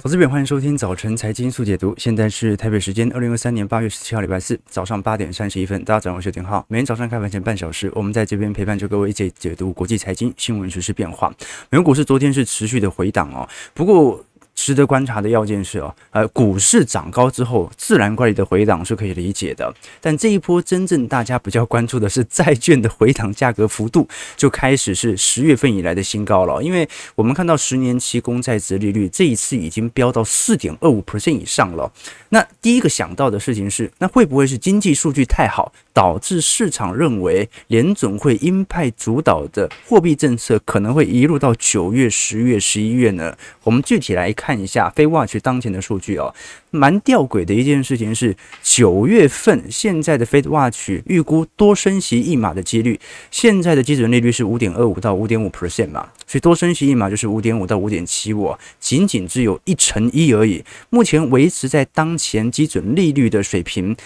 投资朋友，欢迎收听早晨财经速解读。现在是台北时间二零二三年八月十七号，礼拜四早上八点三十一分。大家早上好，我是丁浩。每天早上开盘前半小时，我们在这边陪伴着各位一起解读国际财经新闻、时事变化。美国股市昨天是持续的回档哦，不过。值得观察的要件是哦，呃，股市涨高之后，自然怪力的回档是可以理解的。但这一波真正大家比较关注的是债券的回档价格幅度，就开始是十月份以来的新高了。因为我们看到十年期公债值利率这一次已经飙到四点二五 percent 以上了。那第一个想到的事情是，那会不会是经济数据太好，导致市场认为联总会鹰派主导的货币政策可能会一路到九月、十月、十一月呢？我们具体来看。一下非 Watch 当前的数据哦，蛮吊诡的一件事情是，九月份现在的 FedWatch 预估多升息一码的几率，现在的基准利率是五点二五到五点五 percent 嘛，所以多升息一码就是五点五到五点七五，仅仅只有一成一而已，目前维持在当前基准利率的水平。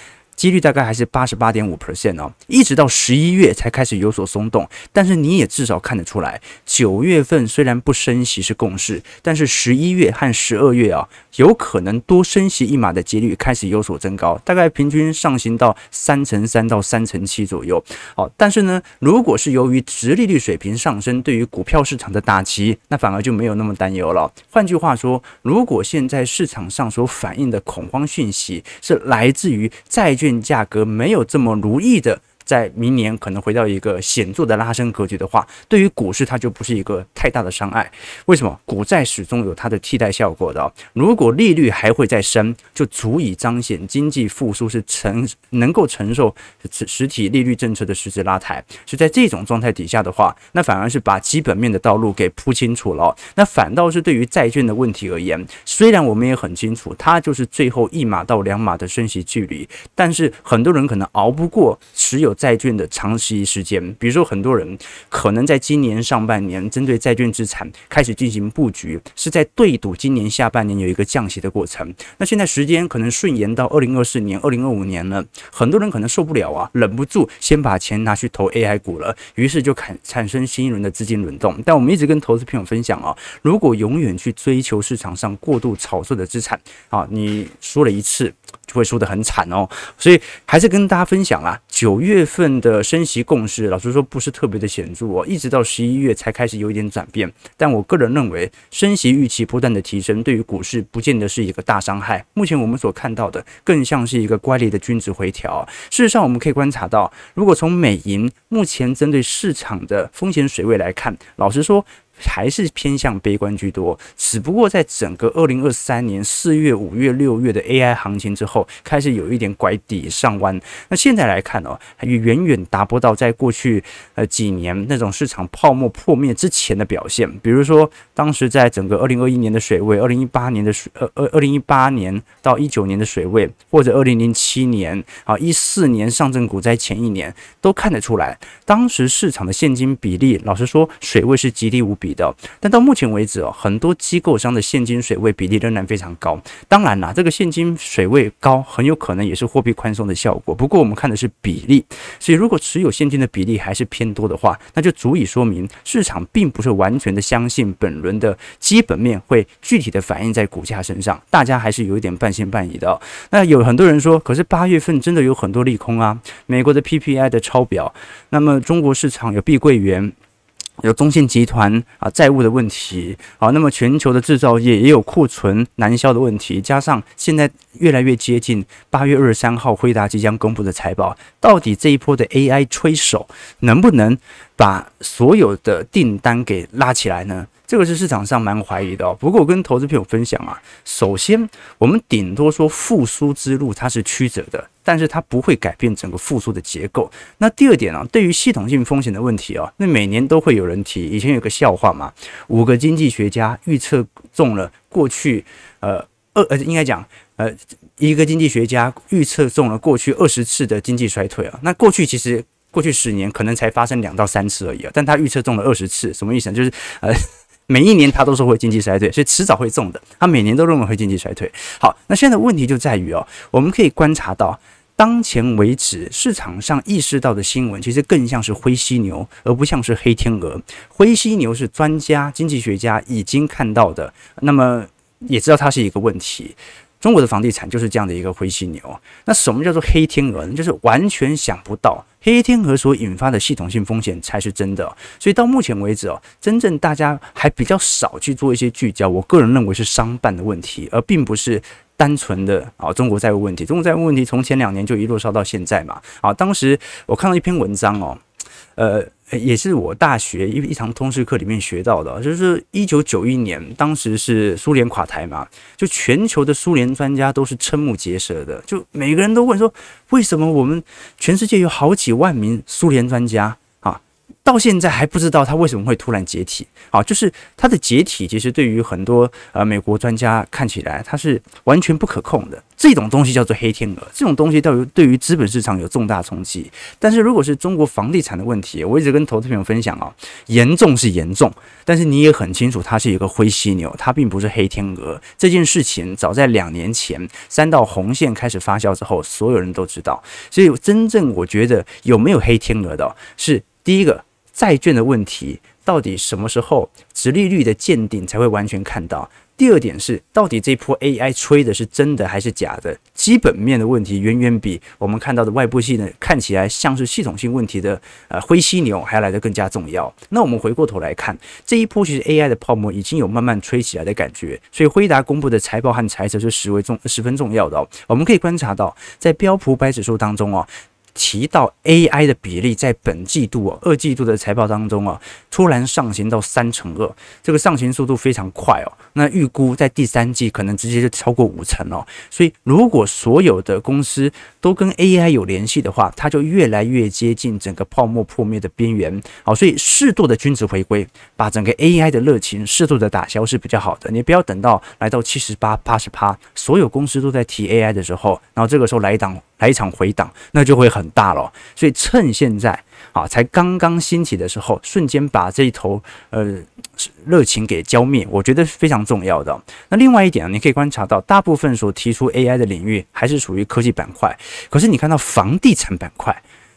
几率大概还是八十八点五 percent 哦，一直到十一月才开始有所松动。但是你也至少看得出来，九月份虽然不升息是共识，但是十一月和十二月啊，有可能多升息一码的几率开始有所增高，大概平均上行到三成三到三成七左右。好，但是呢，如果是由于殖利率水平上升对于股票市场的打击，那反而就没有那么担忧了。换句话说，如果现在市场上所反映的恐慌讯息是来自于债券价格没有这么如意的。在明年可能回到一个显著的拉升格局的话，对于股市它就不是一个太大的伤害。为什么？股债始终有它的替代效果的。如果利率还会再升，就足以彰显经济复苏是承能够承受实体利率政策的实质拉抬。所以在这种状态底下的话，那反而是把基本面的道路给铺清楚了。那反倒是对于债券的问题而言，虽然我们也很清楚，它就是最后一码到两码的升息距离，但是很多人可能熬不过持有。债券的长期时间，比如说很多人可能在今年上半年针对债券资产开始进行布局，是在对赌今年下半年有一个降息的过程。那现在时间可能顺延到二零二四年、二零二五年了，很多人可能受不了啊，忍不住先把钱拿去投 AI 股了，于是就产产生新一轮的资金轮动。但我们一直跟投资朋友分享啊，如果永远去追求市场上过度炒作的资产啊，你输了一次。就会输得很惨哦，所以还是跟大家分享啊，九月月份的升息共识，老实说不是特别的显著哦，一直到十一月才开始有一点转变。但我个人认为，升息预期不断的提升，对于股市不见得是一个大伤害。目前我们所看到的，更像是一个乖离的均值回调。事实上，我们可以观察到，如果从美银目前针对市场的风险水位来看，老实说。还是偏向悲观居多，只不过在整个二零二三年四月、五月、六月的 AI 行情之后，开始有一点拐底上弯。那现在来看哦，还远远达不到在过去呃几年那种市场泡沫破灭之前的表现。比如说，当时在整个二零二一年的水位，二零一八年的水呃二二零一八年到一九年的水位，或者二零零七年啊一四年上证股灾前一年，都看得出来，当时市场的现金比例，老实说，水位是极低无比。的，但到目前为止哦，很多机构商的现金水位比例仍然非常高。当然啦，这个现金水位高，很有可能也是货币宽松的效果。不过我们看的是比例，所以如果持有现金的比例还是偏多的话，那就足以说明市场并不是完全的相信本轮的基本面会具体的反映在股价身上。大家还是有一点半信半疑的。那有很多人说，可是八月份真的有很多利空啊，美国的 PPI 的超表，那么中国市场有碧桂园。有中信集团啊债务的问题啊，那么全球的制造业也有库存难销的问题，加上现在越来越接近八月二十三号辉达即将公布的财报，到底这一波的 AI 吹手能不能把所有的订单给拉起来呢？这个是市场上蛮怀疑的哦。不过我跟投资朋友分享啊，首先我们顶多说复苏之路它是曲折的，但是它不会改变整个复苏的结构。那第二点啊，对于系统性风险的问题啊，那每年都会有人提。以前有个笑话嘛，五个经济学家预测中了过去呃二呃应该讲呃一个经济学家预测中了过去二十次的经济衰退啊。那过去其实过去十年可能才发生两到三次而已啊，但他预测中了二十次，什么意思呢？就是呃。每一年他都说会经济衰退，所以迟早会中的。他每年都认为会经济衰退。好，那现在问题就在于哦，我们可以观察到，当前为止市场上意识到的新闻，其实更像是灰犀牛，而不像是黑天鹅。灰犀牛是专家、经济学家已经看到的。那么也知道它是一个问题。中国的房地产就是这样的一个灰犀牛。那什么叫做黑天鹅呢？就是完全想不到黑天鹅所引发的系统性风险才是真的。所以到目前为止哦，真正大家还比较少去做一些聚焦。我个人认为是商办的问题，而并不是单纯的啊中国债务问题。中国债务问题从前两年就一路烧到现在嘛。啊，当时我看到一篇文章哦，呃。也是我大学一一堂通识课里面学到的，就是一九九一年，当时是苏联垮台嘛，就全球的苏联专家都是瞠目结舌的，就每个人都问说，为什么我们全世界有好几万名苏联专家？到现在还不知道它为什么会突然解体，啊，就是它的解体，其实对于很多呃美国专家看起来，它是完全不可控的。这种东西叫做黑天鹅，这种东西对于对于资本市场有重大冲击。但是如果是中国房地产的问题，我一直跟投资朋友分享啊，严重是严重，但是你也很清楚，它是一个灰犀牛，它并不是黑天鹅。这件事情早在两年前三道红线开始发酵之后，所有人都知道。所以真正我觉得有没有黑天鹅的，是第一个。债券的问题到底什么时候殖利率的见顶才会完全看到？第二点是，到底这波 AI 吹的是真的还是假的？基本面的问题远远比我们看到的外部性呢，看起来像是系统性问题的呃灰犀牛还要来得更加重要。那我们回过头来看，这一波其实 AI 的泡沫已经有慢慢吹起来的感觉，所以辉达公布的财报和财测是十为重十分重要的哦。我们可以观察到，在标普百指数当中哦。提到 AI 的比例，在本季度哦，二季度的财报当中啊，突然上行到三成二，这个上行速度非常快哦。那预估在第三季可能直接就超过五成哦。所以，如果所有的公司都跟 AI 有联系的话，它就越来越接近整个泡沫破灭的边缘。好，所以适度的均值回归，把整个 AI 的热情适度的打消是比较好的。你不要等到来到七十八、八十趴，所有公司都在提 AI 的时候，然后这个时候来一档。来一场回档，那就会很大了。所以趁现在啊，才刚刚兴起的时候，瞬间把这一头呃热情给浇灭，我觉得是非常重要的。那另外一点，你可以观察到，大部分所提出 AI 的领域还是属于科技板块，可是你看到房地产板块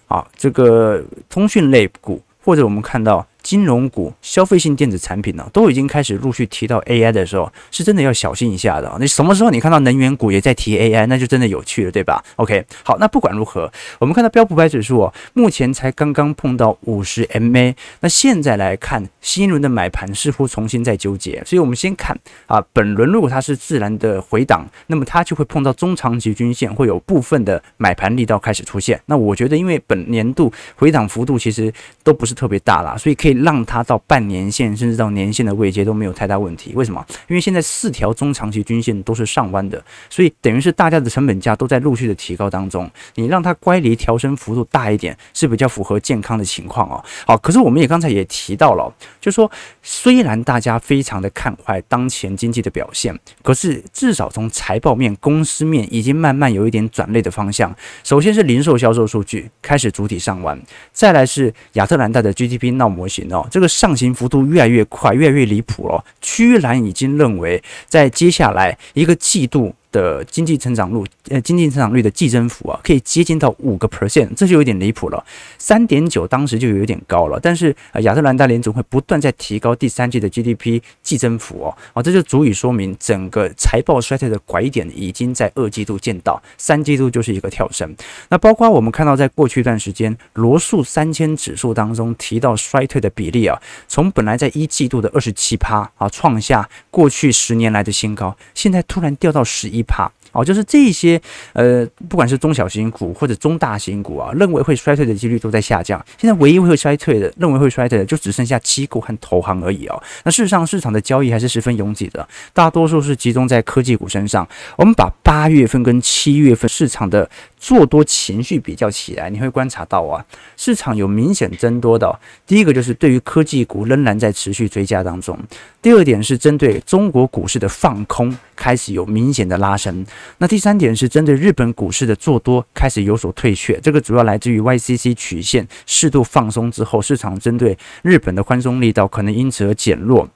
啊，这个通讯类股，或者我们看到。金融股、消费性电子产品呢，都已经开始陆续提到 AI 的时候，是真的要小心一下的。你什么时候你看到能源股也在提 AI，那就真的有趣了，对吧？OK，好，那不管如何，我们看到标普百指数哦，目前才刚刚碰到五十 MA，那现在来看，新一轮的买盘似乎重新在纠结，所以我们先看啊，本轮如果它是自然的回档，那么它就会碰到中长期均线，会有部分的买盘力道开始出现。那我觉得，因为本年度回档幅度其实都不是特别大啦，所以可以。让它到半年线甚至到年线的位阶都没有太大问题，为什么？因为现在四条中长期均线都是上弯的，所以等于是大家的成本价都在陆续的提高当中。你让它乖离调升幅度大一点是比较符合健康的情况哦。好，可是我们也刚才也提到了，就说虽然大家非常的看坏当前经济的表现，可是至少从财报面、公司面已经慢慢有一点转类的方向。首先是零售销售数据开始主体上弯，再来是亚特兰大的 GDP 闹模型。哦，这个上行幅度越来越快，越来越离谱了，居然已经认为在接下来一个季度。的经济成长率，呃，经济成长率的季增幅啊，可以接近到五个 percent，这就有点离谱了。三点九当时就有点高了，但是呃，亚特兰大联总会不断在提高第三季的 GDP 季增幅哦，啊，这就足以说明整个财报衰退的拐点已经在二季度见到，三季度就是一个跳升。那包括我们看到，在过去一段时间，罗素三千指数当中提到衰退的比例啊，从本来在一季度的二十七趴啊，创下过去十年来的新高，现在突然掉到十一。怕哦，就是这些呃，不管是中小型股或者中大型股啊，认为会衰退的几率都在下降。现在唯一会衰退的，认为会衰退的，就只剩下机构和投行而已哦。那事实上，市场的交易还是十分拥挤的，大多数是集中在科技股身上。我们把八月份跟七月份市场的做多情绪比较起来，你会观察到啊，市场有明显增多的。第一个就是对于科技股仍然在持续追加当中。第二点是针对中国股市的放空开始有明显的拉升。那第三点是针对日本股市的做多开始有所退却，这个主要来自于 YCC 曲线适度放松之后，市场针对日本的宽松力道可能因此而减弱，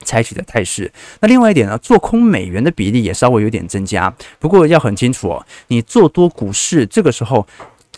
采取的态势。那另外一点呢，做空美元的比例也稍微有点增加，不过要很清楚哦，你做多股市这个时候。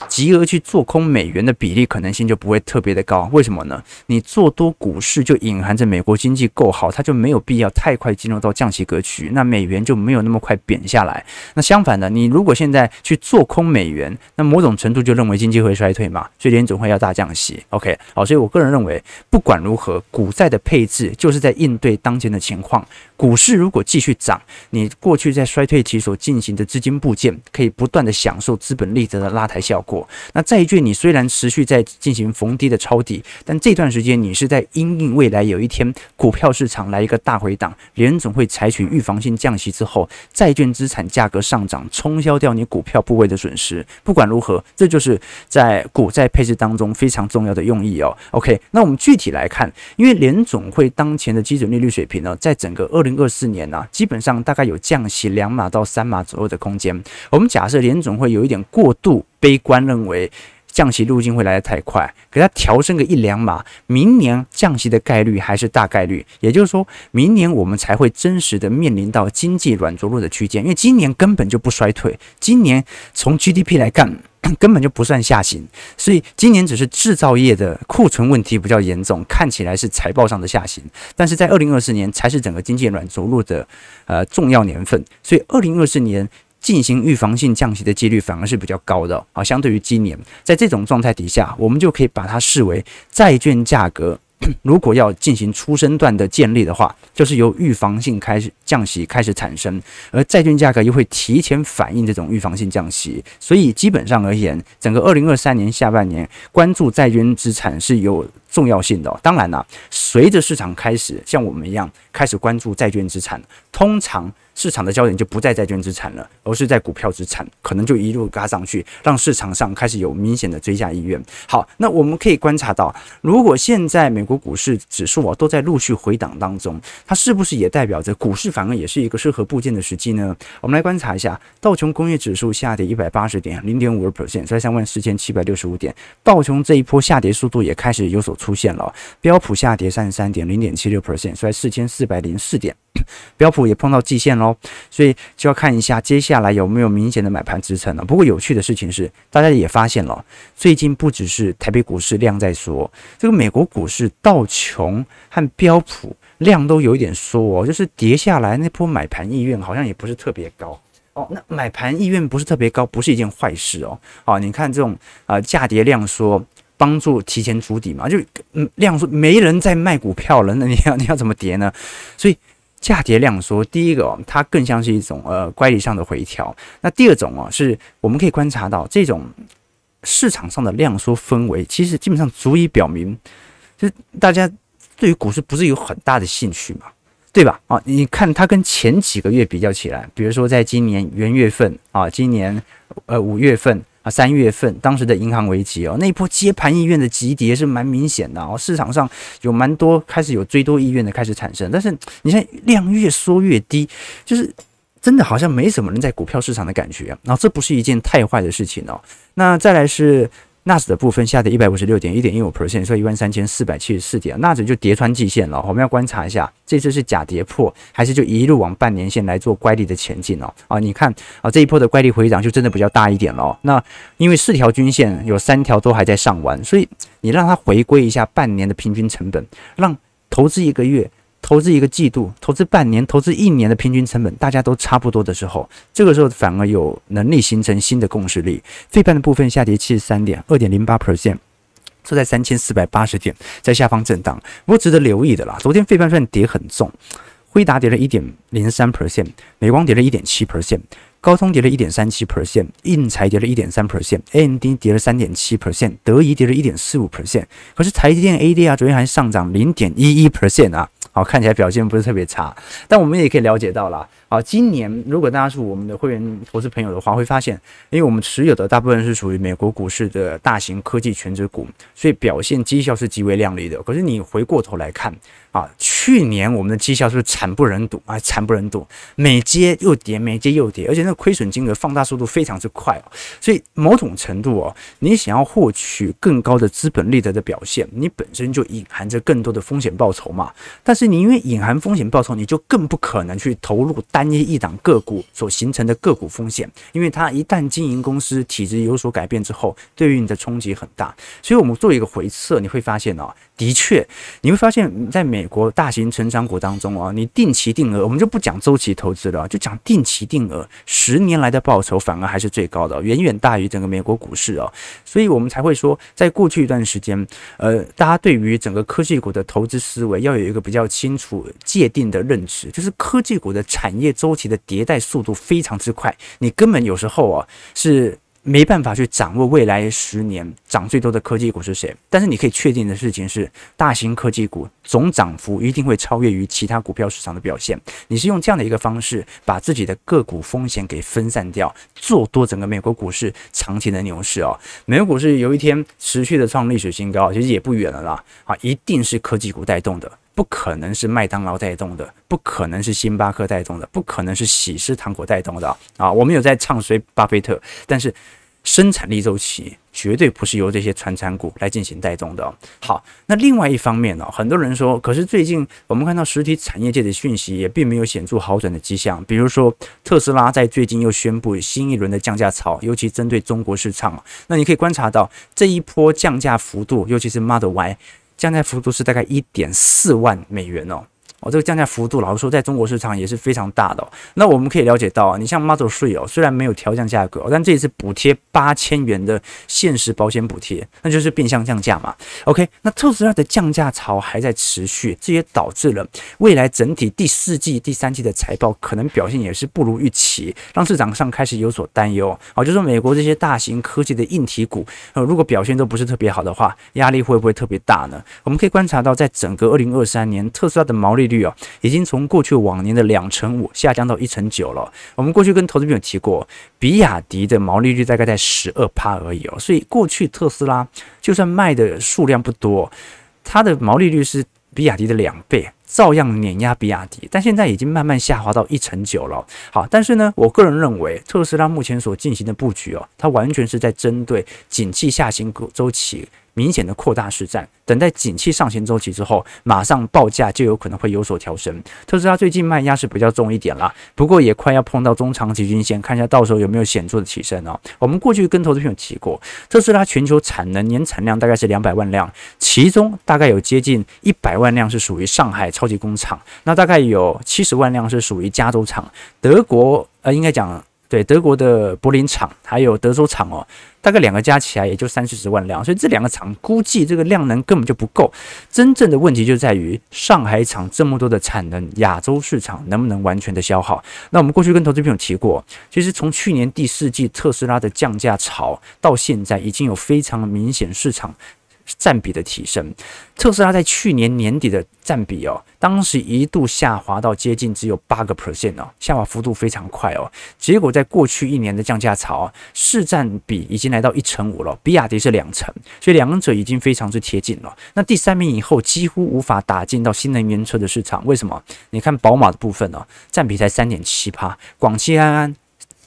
急而去做空美元的比例可能性就不会特别的高。为什么呢？你做多股市就隐含着美国经济够好，它就没有必要太快进入到降息格局，那美元就没有那么快贬下来。那相反的，你如果现在去做空美元，那某种程度就认为经济会衰退嘛，所以联总会要大降息。OK，好，所以我个人认为，不管如何，股债的配置就是在应对当前的情况。股市如果继续涨，你过去在衰退期所进行的资金部件可以不断的享受资本利得的拉抬效果。那债券你虽然持续在进行逢低的抄底，但这段时间你是在因应未来有一天股票市场来一个大回档，联总会采取预防性降息之后，债券资产价格上涨，冲销掉你股票部位的损失。不管如何，这就是在股债配置当中非常重要的用意哦。OK，那我们具体来看，因为联总会当前的基准利率水平呢，在整个二零二四年呢、基本上大概有降息两码到三码左右的空间。我们假设联总会有一点过度悲观，认为降息路径会来得太快，给它调升个一两码，明年降息的概率还是大概率。也就是说明年我们才会真实的面临到经济软着陆的区间，因为今年根本就不衰退，今年从 GDP 来看。根本就不算下行，所以今年只是制造业的库存问题比较严重，看起来是财报上的下行。但是在二零二四年才是整个经济软着陆的呃重要年份，所以二零二四年进行预防性降息的几率反而是比较高的啊。相对于今年，在这种状态底下，我们就可以把它视为债券价格。如果要进行初升段的建立的话，就是由预防性开始降息开始产生，而债券价格又会提前反映这种预防性降息，所以基本上而言，整个二零二三年下半年关注债券资产是有重要性的。当然了，随着市场开始像我们一样开始关注债券资产，通常。市场的焦点就不在债券资产了，而是在股票资产，可能就一路嘎上去，让市场上开始有明显的追加意愿。好，那我们可以观察到，如果现在美国股市指数啊都在陆续回档当中，它是不是也代表着股市反而也是一个适合布建的时机呢？我们来观察一下，道琼工业指数下跌一百八十点，零点五二 percent，在三万四千七百六十五点。道琼这一波下跌速度也开始有所出现了，标普下跌三十三点，零点七六 percent，在四千四百零四点。标普也碰到季线喽，所以就要看一下接下来有没有明显的买盘支撑了。不过有趣的事情是，大家也发现了，最近不只是台北股市量在缩，这个美国股市道琼和标普量都有一点缩哦，就是跌下来那波买盘意愿好像也不是特别高哦。那买盘意愿不是特别高，不是一件坏事哦。好，你看这种啊价跌量缩，帮助提前筑底嘛，就嗯量缩没人在卖股票了，那你要你要怎么跌呢？所以。价跌量缩，第一个，它更像是一种呃乖离上的回调。那第二种哦，是我们可以观察到这种市场上的量缩氛围，其实基本上足以表明，就是大家对于股市不是有很大的兴趣嘛，对吧？啊，你看它跟前几个月比较起来，比如说在今年元月份啊，今年呃五月份。啊，三月份当时的银行危机哦，那一波接盘意愿的急跌是蛮明显的哦，市场上有蛮多开始有追多意愿的开始产生，但是你看量越缩越低，就是真的好像没什么人在股票市场的感觉，然后这不是一件太坏的事情哦。那再来是。纳指的部分下跌一百五十六点一点一五 percent，所以一万三千四百七十四点，纳指就跌穿季线了。我们要观察一下，这次是假跌破，还是就一路往半年线来做乖离的前进哦？啊，你看啊，这一波的乖离回涨就真的比较大一点了。那因为四条均线有三条都还在上弯，所以你让它回归一下半年的平均成本，让投资一个月。投资一个季度，投资半年，投资一年的平均成本，大家都差不多的时候，这个时候反而有能力形成新的共识力。费半的部分下跌七十三点，二点零八 percent，收在三千四百八十点，在下方震荡。不过值得留意的啦，昨天费半算跌很重，辉达跌了一点零三 percent，美光跌了一点七 percent。高通跌了一点三七 percent，应材跌了一点三 percent，AMD 跌了三点七 percent，德仪跌了一点四五 percent。可是台积电 ADR 昨天还上涨零点一一 percent 啊，好，看起来表现不是特别差。但我们也可以了解到了，好，今年如果大家是我们的会员投资朋友的话，会发现，因为我们持有的大部分是属于美国股市的大型科技全值股，所以表现绩效是极为亮丽的。可是你回过头来看，啊，去年我们的绩效是不是惨不忍睹啊？惨不忍睹，每接又跌，每接又跌，而且那个亏损金额放大速度非常之快哦。所以某种程度哦，你想要获取更高的资本利得的表现，你本身就隐含着更多的风险报酬嘛。但是你因为隐含风险报酬，你就更不可能去投入单一一档个股所形成的个股风险，因为它一旦经营公司体制有所改变之后，对于你的冲击很大。所以我们做一个回测，你会发现哦，的确你会发现在美。美国大型成长股当中啊，你定期定额，我们就不讲周期投资了，就讲定期定额，十年来的报酬反而还是最高的，远远大于整个美国股市哦。所以我们才会说，在过去一段时间，呃，大家对于整个科技股的投资思维要有一个比较清楚界定的认知，就是科技股的产业周期的迭代速度非常之快，你根本有时候啊是。没办法去掌握未来十年涨最多的科技股是谁，但是你可以确定的事情是，大型科技股总涨幅一定会超越于其他股票市场的表现。你是用这样的一个方式，把自己的个股风险给分散掉，做多整个美国股市长期的牛市哦。美国股市有一天持续的创历史新高，其实也不远了啦。啊，一定是科技股带动的，不可能是麦当劳带动的，不可能是星巴克带动的，不可能是喜事糖果带动的啊！我们有在唱衰巴菲特，但是。生产力周期绝对不是由这些传产股来进行带动的。好，那另外一方面呢，很多人说，可是最近我们看到实体产业界的讯息也并没有显著好转的迹象。比如说，特斯拉在最近又宣布新一轮的降价潮，尤其针对中国市场。那你可以观察到这一波降价幅度，尤其是 Model Y 降价幅度是大概一点四万美元哦。哦，这个降价幅度，老实说，在中国市场也是非常大的哦。那我们可以了解到啊，你像 Model 3哦，虽然没有调降价格，但这一次补贴八千元的限时保险补贴，那就是变相降价嘛。OK，那特斯拉的降价潮还在持续，这也导致了未来整体第四季、第三季的财报可能表现也是不如预期，让市场上开始有所担忧。好，就说美国这些大型科技的硬体股，呃，如果表现都不是特别好的话，压力会不会特别大呢？我们可以观察到，在整个二零二三年，特斯拉的毛利率率哦，已经从过去往年的两成五下降到一成九了。我们过去跟投资朋友提过，比亚迪的毛利率大概在十二趴而已哦。所以过去特斯拉就算卖的数量不多，它的毛利率是比亚迪的两倍，照样碾压比亚迪。但现在已经慢慢下滑到一成九了。好，但是呢，我个人认为特斯拉目前所进行的布局哦，它完全是在针对景气下行周期。明显的扩大市占，等待景气上行周期之后，马上报价就有可能会有所调升。特斯拉最近卖压是比较重一点啦，不过也快要碰到中长期均线，看一下到时候有没有显著的提升哦。我们过去跟投资朋友提过，特斯拉全球产能年产量大概是两百万辆，其中大概有接近一百万辆是属于上海超级工厂，那大概有七十万辆是属于加州厂，德国呃应该讲。对德国的柏林厂，还有德州厂哦，大概两个加起来也就三四十万辆，所以这两个厂估计这个量能根本就不够。真正的问题就在于上海厂这么多的产能，亚洲市场能不能完全的消耗？那我们过去跟投资朋友提过，其实从去年第四季特斯拉的降价潮到现在，已经有非常明显市场。占比的提升，特斯拉在去年年底的占比哦，当时一度下滑到接近只有八个 percent 哦，下滑幅度非常快哦。结果在过去一年的降价潮，市占比已经来到一成五了，比亚迪是两成，所以两者已经非常之贴近了。那第三名以后几乎无法打进到新能源车的市场，为什么？你看宝马的部分哦，占比才三点七趴，广汽安安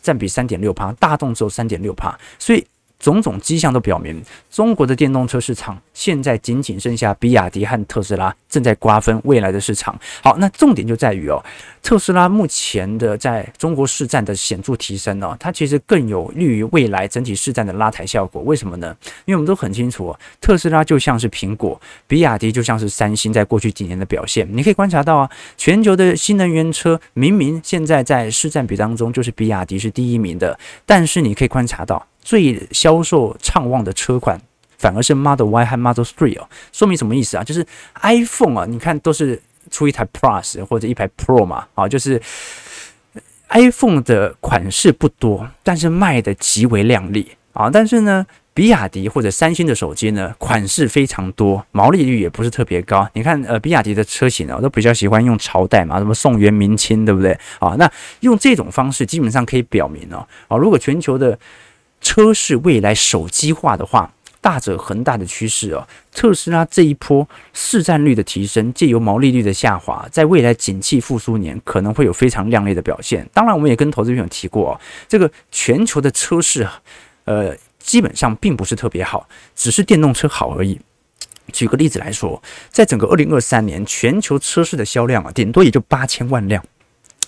占比三点六趴，大众只有三点六趴，所以。种种迹象都表明，中国的电动车市场现在仅仅剩下比亚迪和特斯拉正在瓜分未来的市场。好，那重点就在于哦，特斯拉目前的在中国市占的显著提升呢，它其实更有利于未来整体市占的拉抬效果。为什么呢？因为我们都很清楚，特斯拉就像是苹果，比亚迪就像是三星，在过去几年的表现，你可以观察到啊，全球的新能源车明明现在在市占比当中就是比亚迪是第一名的，但是你可以观察到。最销售畅旺的车款反而是 Model Y 和 Model 3哦，说明什么意思啊？就是 iPhone 啊，你看都是出一台 Plus 或者一台 Pro 嘛，啊，就是 iPhone 的款式不多，但是卖的极为亮丽啊。但是呢，比亚迪或者三星的手机呢，款式非常多，毛利率也不是特别高。你看，呃，比亚迪的车型呢，都比较喜欢用朝代嘛，什么宋元明清，对不对？啊，那用这种方式基本上可以表明哦，啊，如果全球的车市未来手机化的话，大者恒大的趋势哦。特斯拉这一波市占率的提升，借由毛利率的下滑，在未来景气复苏年可能会有非常亮丽的表现。当然，我们也跟投资朋友提过哦，这个全球的车市，呃，基本上并不是特别好，只是电动车好而已。举个例子来说，在整个二零二三年，全球车市的销量啊，顶多也就八千万辆。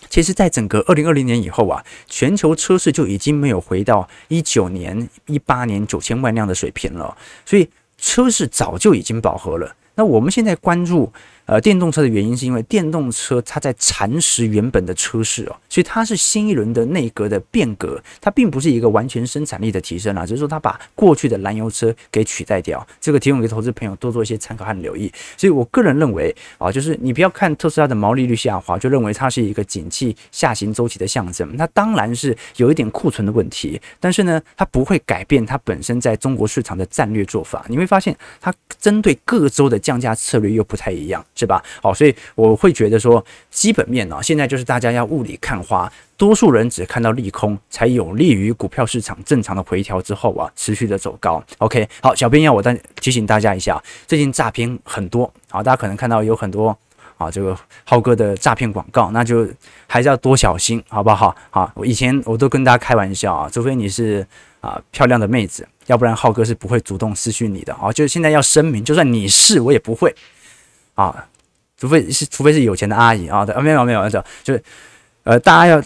其实，在整个二零二零年以后啊，全球车市就已经没有回到一九年、一八年九千万辆的水平了，所以车市早就已经饱和了。那我们现在关注。呃，电动车的原因是因为电动车它在蚕食原本的车市哦，所以它是新一轮的内阁的变革，它并不是一个完全生产力的提升啊，只是说它把过去的燃油车给取代掉。这个提供给投资朋友多做一些参考和留意。所以我个人认为啊，就是你不要看特斯拉的毛利率下滑，就认为它是一个景气下行周期的象征。它当然是有一点库存的问题，但是呢，它不会改变它本身在中国市场的战略做法。你会发现，它针对各州的降价策略又不太一样。是吧？好，所以我会觉得说，基本面呢，现在就是大家要雾里看花，多数人只看到利空，才有利于股票市场正常的回调之后啊，持续的走高。OK，好，小编要我但提醒大家一下，最近诈骗很多啊，大家可能看到有很多啊，这个浩哥的诈骗广告，那就还是要多小心，好不好？好，我以前我都跟大家开玩笑啊，除非你是啊漂亮的妹子，要不然浩哥是不会主动私讯你的啊。就是现在要声明，就算你是，我也不会。啊，除非是除非是有钱的阿姨啊，对啊，没有没有，就就是呃，大家要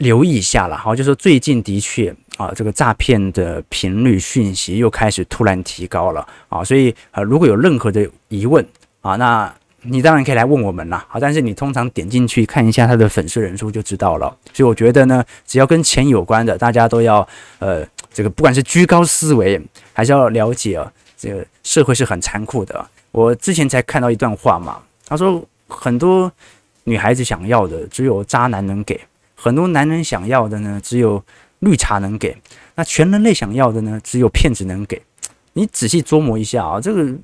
留意一下了，好，就是最近的确啊，这个诈骗的频率讯息又开始突然提高了啊，所以呃，如果有任何的疑问啊，那你当然可以来问我们啦，好，但是你通常点进去看一下他的粉丝人数就知道了，所以我觉得呢，只要跟钱有关的，大家都要呃，这个不管是居高思维，还是要了解啊，这个社会是很残酷的。我之前才看到一段话嘛，他说很多女孩子想要的只有渣男能给，很多男人想要的呢只有绿茶能给，那全人类想要的呢只有骗子能给。你仔细琢磨一下啊，这个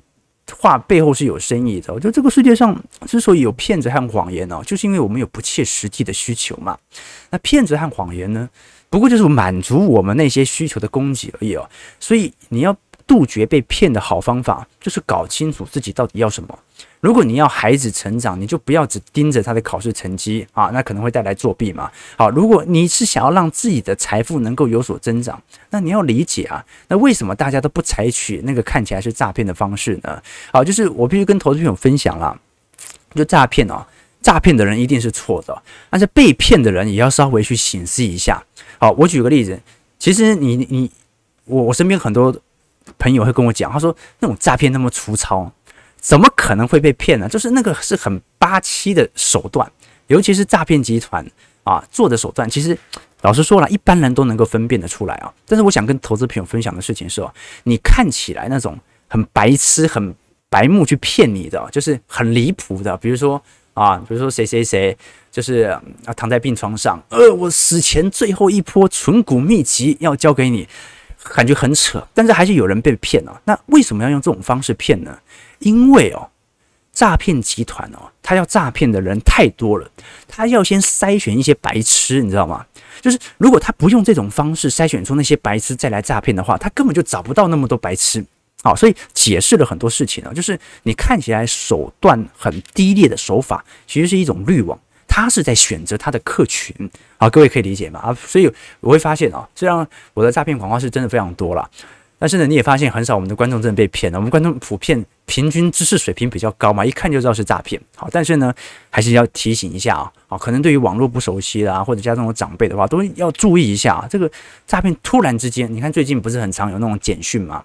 话背后是有深意的。我觉得这个世界上之所以有骗子和谎言呢，就是因为我们有不切实际的需求嘛。那骗子和谎言呢，不过就是满足我们那些需求的供给而已哦。所以你要。杜绝被骗的好方法就是搞清楚自己到底要什么。如果你要孩子成长，你就不要只盯着他的考试成绩啊，那可能会带来作弊嘛。好，如果你是想要让自己的财富能够有所增长，那你要理解啊，那为什么大家都不采取那个看起来是诈骗的方式呢？好，就是我必须跟投资朋友分享了，就诈骗哦，诈骗的人一定是错的，但是被骗的人也要稍微去省思一下。好，我举个例子，其实你你我我身边很多。朋友会跟我讲，他说那种诈骗那么粗糙，怎么可能会被骗呢？就是那个是很八七的手段，尤其是诈骗集团啊做的手段，其实老实说了，一般人都能够分辨得出来啊。但是我想跟投资朋友分享的事情是哦，你看起来那种很白痴、很白目去骗你的，就是很离谱的，比如说啊，比如说谁谁谁就是啊躺在病床上，呃，我死前最后一波存股秘籍要交给你。感觉很扯，但是还是有人被骗了。那为什么要用这种方式骗呢？因为哦，诈骗集团哦，他要诈骗的人太多了，他要先筛选一些白痴，你知道吗？就是如果他不用这种方式筛选出那些白痴再来诈骗的话，他根本就找不到那么多白痴。好，所以解释了很多事情啊，就是你看起来手段很低劣的手法，其实是一种滤网。他是在选择他的客群啊，各位可以理解吗？啊，所以我会发现啊，虽然我的诈骗广告是真的非常多了，但是呢，你也发现很少我们的观众真的被骗了。我们观众普遍平均知识水平比较高嘛，一看就知道是诈骗。好，但是呢，还是要提醒一下啊，啊，可能对于网络不熟悉的啊，或者家中有长辈的话，都要注意一下啊。这个诈骗突然之间，你看最近不是很常有那种简讯吗？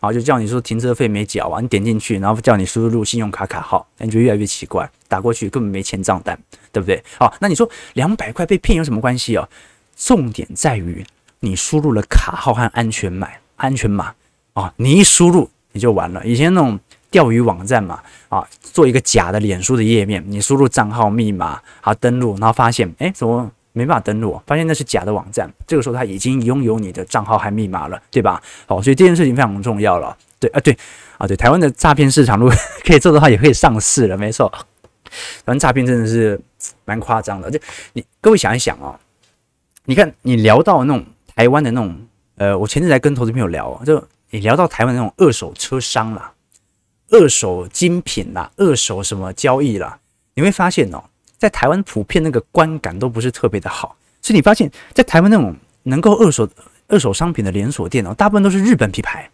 啊，就叫你说停车费没缴啊，你点进去，然后叫你输入信用卡卡号，那你就越来越奇怪，打过去根本没钱账单，对不对？好，那你说两百块被骗有什么关系啊？重点在于你输入了卡号和安全码，安全码啊，你一输入你就完了。以前那种钓鱼网站嘛，啊，做一个假的脸书的页面，你输入账号密码，好登录，然后发现，哎，怎么？没办法登录，发现那是假的网站。这个时候他已经拥有你的账号和密码了，对吧？好，所以这件事情非常重要了。对啊，对啊，对，台湾的诈骗市场如果 可以做的话，也可以上市了。没错，反正诈骗真的是蛮夸张的。就你各位想一想哦，你看你聊到那种台湾的那种，呃，我前阵才跟投资朋友聊，就你聊到台湾那种二手车商啦、二手精品啦、二手什么交易啦，你会发现哦，在台湾普遍那个观感都不是特别的好。所以你发现，在台湾那种能够二手二手商品的连锁店哦，大部分都是日本品牌，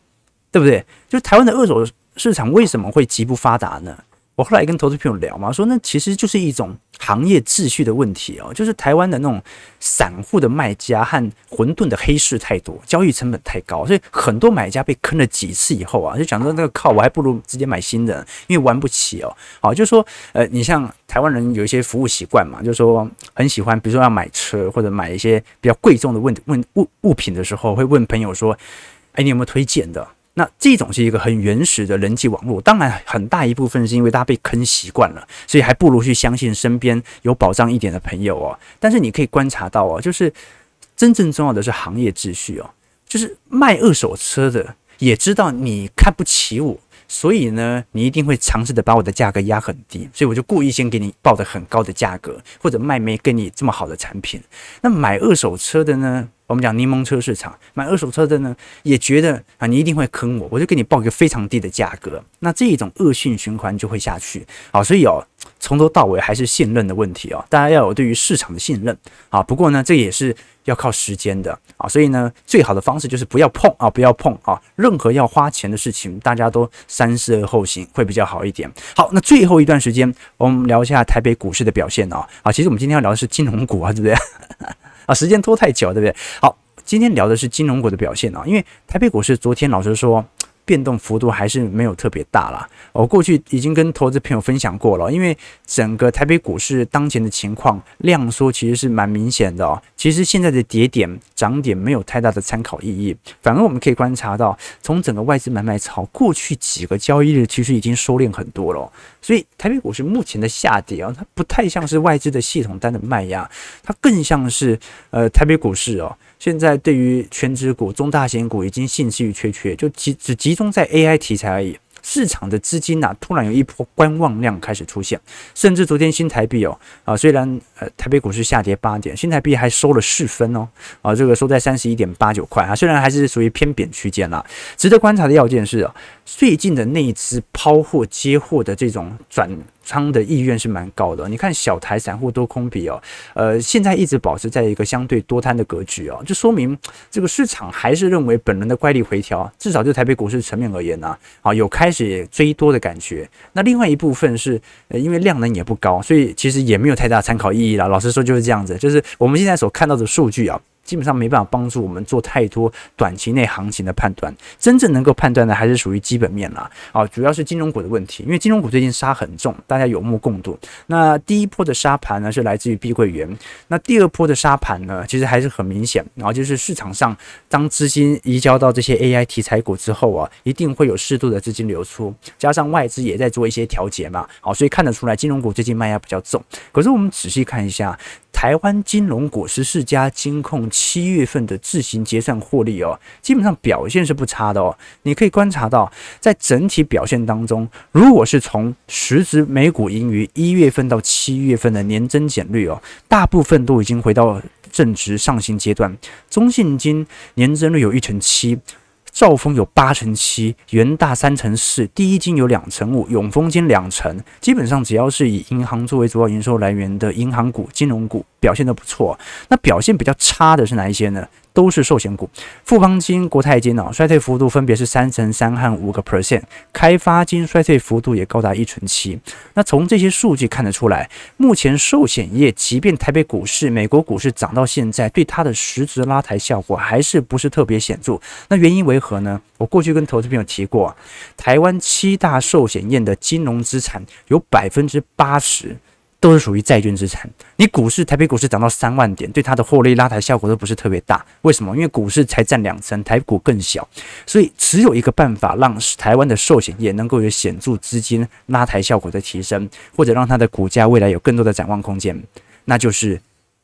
对不对？就是台湾的二手市场为什么会极不发达呢？我后来跟投资朋友聊嘛，说那其实就是一种行业秩序的问题哦，就是台湾的那种散户的卖家和混沌的黑市太多，交易成本太高，所以很多买家被坑了几次以后啊，就想说那个靠，我还不如直接买新的，因为玩不起哦。好，就是说呃，你像台湾人有一些服务习惯嘛，就是说很喜欢，比如说要买车或者买一些比较贵重的问问物物品的时候，会问朋友说，哎，你有没有推荐的？那这种是一个很原始的人际网络，当然很大一部分是因为大家被坑习惯了，所以还不如去相信身边有保障一点的朋友哦。但是你可以观察到哦，就是真正重要的是行业秩序哦，就是卖二手车的也知道你看不起我，所以呢，你一定会尝试的把我的价格压很低，所以我就故意先给你报的很高的价格，或者卖没给你这么好的产品。那买二手车的呢？我们讲柠檬车市场，买二手车的呢，也觉得啊，你一定会坑我，我就给你报一个非常低的价格，那这一种恶性循环就会下去啊。所以哦，从头到尾还是信任的问题哦，大家要有对于市场的信任啊。不过呢，这也是要靠时间的啊。所以呢，最好的方式就是不要碰啊，不要碰啊。任何要花钱的事情，大家都三思而后行会比较好一点。好，那最后一段时间，我们聊一下台北股市的表现哦。啊，其实我们今天要聊的是金融股啊，对不对？啊，时间拖太久，对不对？好，今天聊的是金融股的表现啊，因为台北股市昨天老师说，变动幅度还是没有特别大啦。我过去已经跟投资朋友分享过了，因为整个台北股市当前的情况量缩其实是蛮明显的哦。其实现在的跌点涨点没有太大的参考意义，反而我们可以观察到，从整个外资买卖潮过去几个交易日，其实已经收敛很多了。所以台北股市目前的下跌啊，它不太像是外资的系统单的卖压，它更像是呃台北股市哦。现在对于权值股、中大型股已经兴趣缺缺，就集只集中在 AI 题材而已。市场的资金呐、突然有一波观望量开始出现，甚至昨天新台币哦啊，虽然呃台北股市下跌八点，新台币还收了四分哦啊，这个收在三十一点八九块啊，虽然还是属于偏贬区间啦。值得观察的要件是，最近的那一次抛货接货的这种转。仓的意愿是蛮高的，你看小台散户多空比哦，呃，现在一直保持在一个相对多摊的格局哦，就说明这个市场还是认为本轮的乖离回调，至少就台北股市层面而言呢，啊，有开始追多的感觉。那另外一部分是，呃，因为量能也不高，所以其实也没有太大参考意义了。老实说就是这样子，就是我们现在所看到的数据啊。基本上没办法帮助我们做太多短期内行情的判断，真正能够判断的还是属于基本面啦。啊，主要是金融股的问题，因为金融股最近杀很重，大家有目共睹。那第一波的杀盘呢，是来自于碧桂园，那第二波的杀盘呢，其实还是很明显，然后就是市场上当资金移交到这些 AI 题材股之后啊，一定会有适度的资金流出，加上外资也在做一些调节嘛，好，所以看得出来金融股最近卖压比较重。可是我们仔细看一下。台湾金融股十四家金控七月份的自行结算获利哦，基本上表现是不差的哦。你可以观察到，在整体表现当中，如果是从实质每股盈余一月份到七月份的年增减率哦，大部分都已经回到正值上行阶段。中信金年增率有一成七。兆丰有八成七，元大三成四，第一金有两成五，永丰金两成。基本上只要是以银行作为主要营收来源的银行股、金融股表现都不错。那表现比较差的是哪一些呢？都是寿险股，富邦金、国泰金啊，衰退幅度分别是三成三和五个 percent，开发金衰退幅度也高达一成七。那从这些数据看得出来，目前寿险业即便台北股市、美国股市涨到现在，对它的实质拉抬效果还是不是特别显著。那原因为何呢？我过去跟投资朋友提过，台湾七大寿险业的金融资产有百分之八十。都是属于债券资产。你股市，台北股市涨到三万点，对它的获利拉抬效果都不是特别大。为什么？因为股市才占两成，台股更小。所以只有一个办法，让台湾的寿险业能够有显著资金拉抬效果的提升，或者让它的股价未来有更多的展望空间，那就是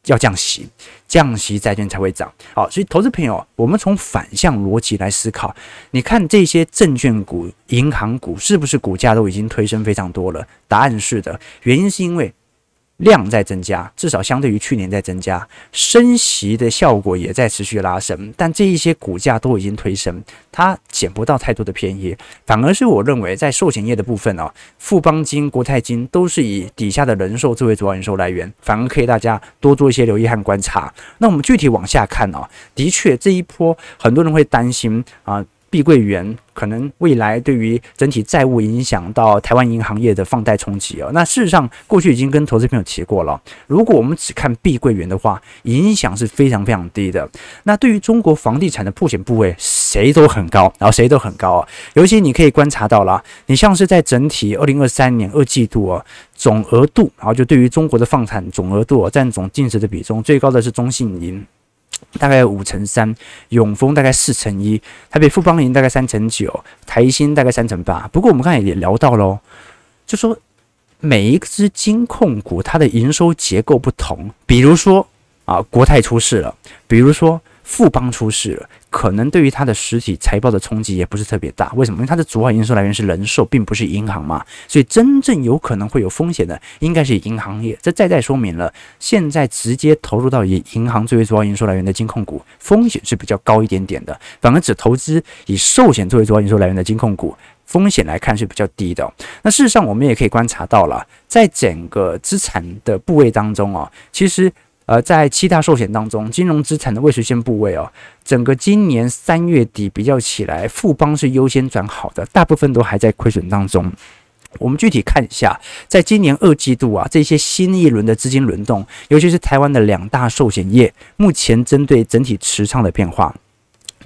要降息，降息债券才会涨。好，所以投资朋友，我们从反向逻辑来思考，你看这些证券股、银行股是不是股价都已经推升非常多了？答案是的，原因是因为。量在增加，至少相对于去年在增加，升息的效果也在持续拉升，但这一些股价都已经推升，它捡不到太多的便宜，反而是我认为在寿险业的部分哦，富邦金、国泰金都是以底下的人寿作为主要营收来源，反而可以大家多做一些留意和观察。那我们具体往下看哦，的确这一波很多人会担心啊。碧桂园可能未来对于整体债务影响到台湾银行业的放贷冲击哦，那事实上过去已经跟投资朋友提过了，如果我们只看碧桂园的话，影响是非常非常低的。那对于中国房地产的破险部位，谁都很高，然后谁都很高啊。尤其你可以观察到了，你像是在整体二零二三年二季度啊，总额度，然后就对于中国的房产总额度占总净值的比重最高的是中信银。大概五乘三，永丰大概四乘一，台北富邦银大概三乘九，台新大概三乘八。不过我们刚才也聊到喽，就说每一只金控股它的营收结构不同，比如说啊国泰出事了，比如说。富邦出事了，可能对于它的实体财报的冲击也不是特别大。为什么？因为它的主要营收来源是人寿，并不是银行嘛。所以真正有可能会有风险的，应该是银行业。这再再说明了，现在直接投入到以银行作为主要营收来源的金控股，风险是比较高一点点的。反而只投资以寿险作为主要营收来源的金控股，风险来看是比较低的。那事实上，我们也可以观察到了，在整个资产的部位当中啊，其实。呃，在七大寿险当中，金融资产的未实现部位哦，整个今年三月底比较起来，富邦是优先转好的，大部分都还在亏损当中。我们具体看一下，在今年二季度啊，这些新一轮的资金轮动，尤其是台湾的两大寿险业，目前针对整体持仓的变化。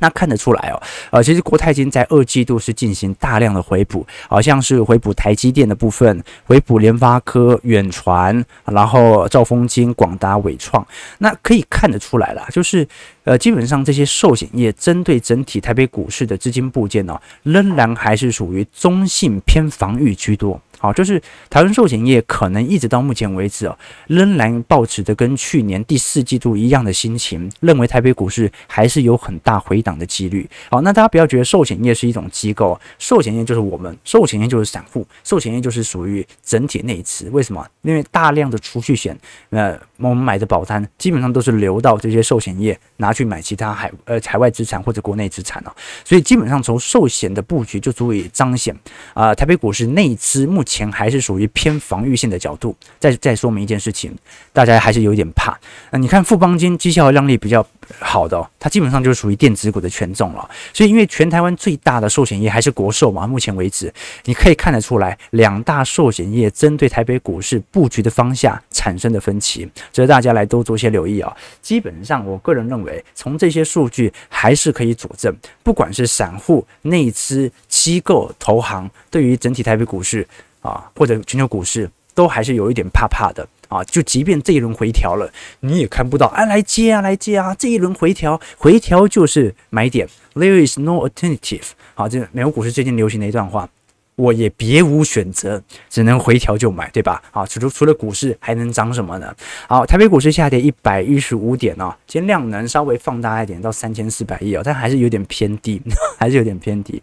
那看得出来哦，呃，其实国泰金在二季度是进行大量的回补，好像是回补台积电的部分，回补联发科、远传，然后兆丰金、广达、纬创。那可以看得出来了，就是呃，基本上这些寿险业针对整体台北股市的资金部件呢，仍然还是属于中性偏防御居多。好，就是台湾寿险业可能一直到目前为止哦，仍然保持着跟去年第四季度一样的心情，认为台北股市还是有很大回档的几率。好，那大家不要觉得寿险业是一种机构，寿险业就是我们，寿险业就是散户，寿险业就是属于整体内资。为什么？因为大量的储蓄险，呃，我们买的保单基本上都是流到这些寿险业拿去买其他海呃海外资产或者国内资产哦，所以基本上从寿险的布局就足以彰显啊、台北股市内资目前。钱还是属于偏防御性的角度，再再说明一件事情，大家还是有点怕。那你看富邦金绩效量力比较好的哦，它基本上就是属于电子股的权重了。所以因为全台湾最大的寿险业还是国寿嘛，目前为止你可以看得出来，两大寿险业针对台北股市布局的方向产生的分歧，值得大家来多做些留意啊。基本上我个人认为，从这些数据还是可以佐证，不管是散户、内资、机构、投行，对于整体台北股市。啊，或者全球股市都还是有一点怕怕的啊！就即便这一轮回调了，你也看不到，啊，来接啊，来接啊！这一轮回调，回调就是买点，There is no alternative。好，这美国股市最近流行的一段话。我也别无选择，只能回调就买，对吧？好，除除除了股市还能涨什么呢？好，台北股市下跌一百一十五点哦，今天量能稍微放大一点到三千四百亿哦，但还是有点偏低，还是有点偏低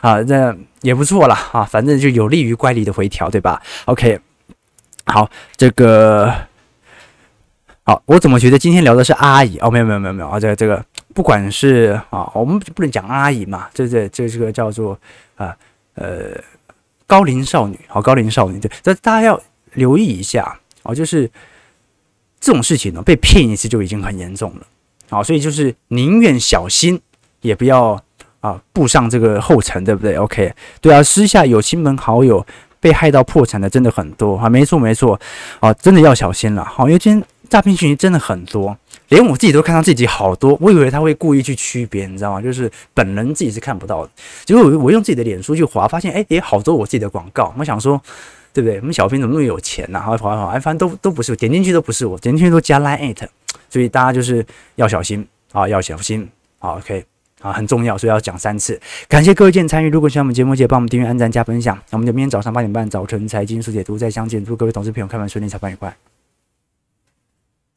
啊，那也不错啦啊，反正就有利于乖离的回调，对吧？OK，好，这个好，我怎么觉得今天聊的是阿姨哦？没有没有没有没有啊，这个这个不管是啊，我们不能讲阿姨嘛，这这这这个叫做啊。呃高龄少女，好，高龄少女，对，这大家要留意一下，哦，就是这种事情呢，被骗一次就已经很严重了，好，所以就是宁愿小心，也不要啊步上这个后尘，对不对？OK，对啊，私下有亲朋好友被害到破产的真的很多啊，没错没错，啊，真的要小心了，好，因为今天诈骗讯息真的很多。连我自己都看到自己好多，我以为他会故意去区别，你知道吗？就是本人自己是看不到的。结果我我用自己的脸书去划，发现哎也好多我自己的广告。我想说，对不对？我们小编怎么那么有钱呐、啊？好好好，哎，反正都都不是，点进去都不是我，点进去都加 line at，所以大家就是要小心啊，要小心。好，OK，啊，很重要，所以要讲三次。感谢各位见参与，如果喜欢我们节目，记得帮我们订阅、按赞、加分享。那我们就明天早上八点半早晨财经速解读再相见。祝各位同事朋友开门顺利，操盘愉快。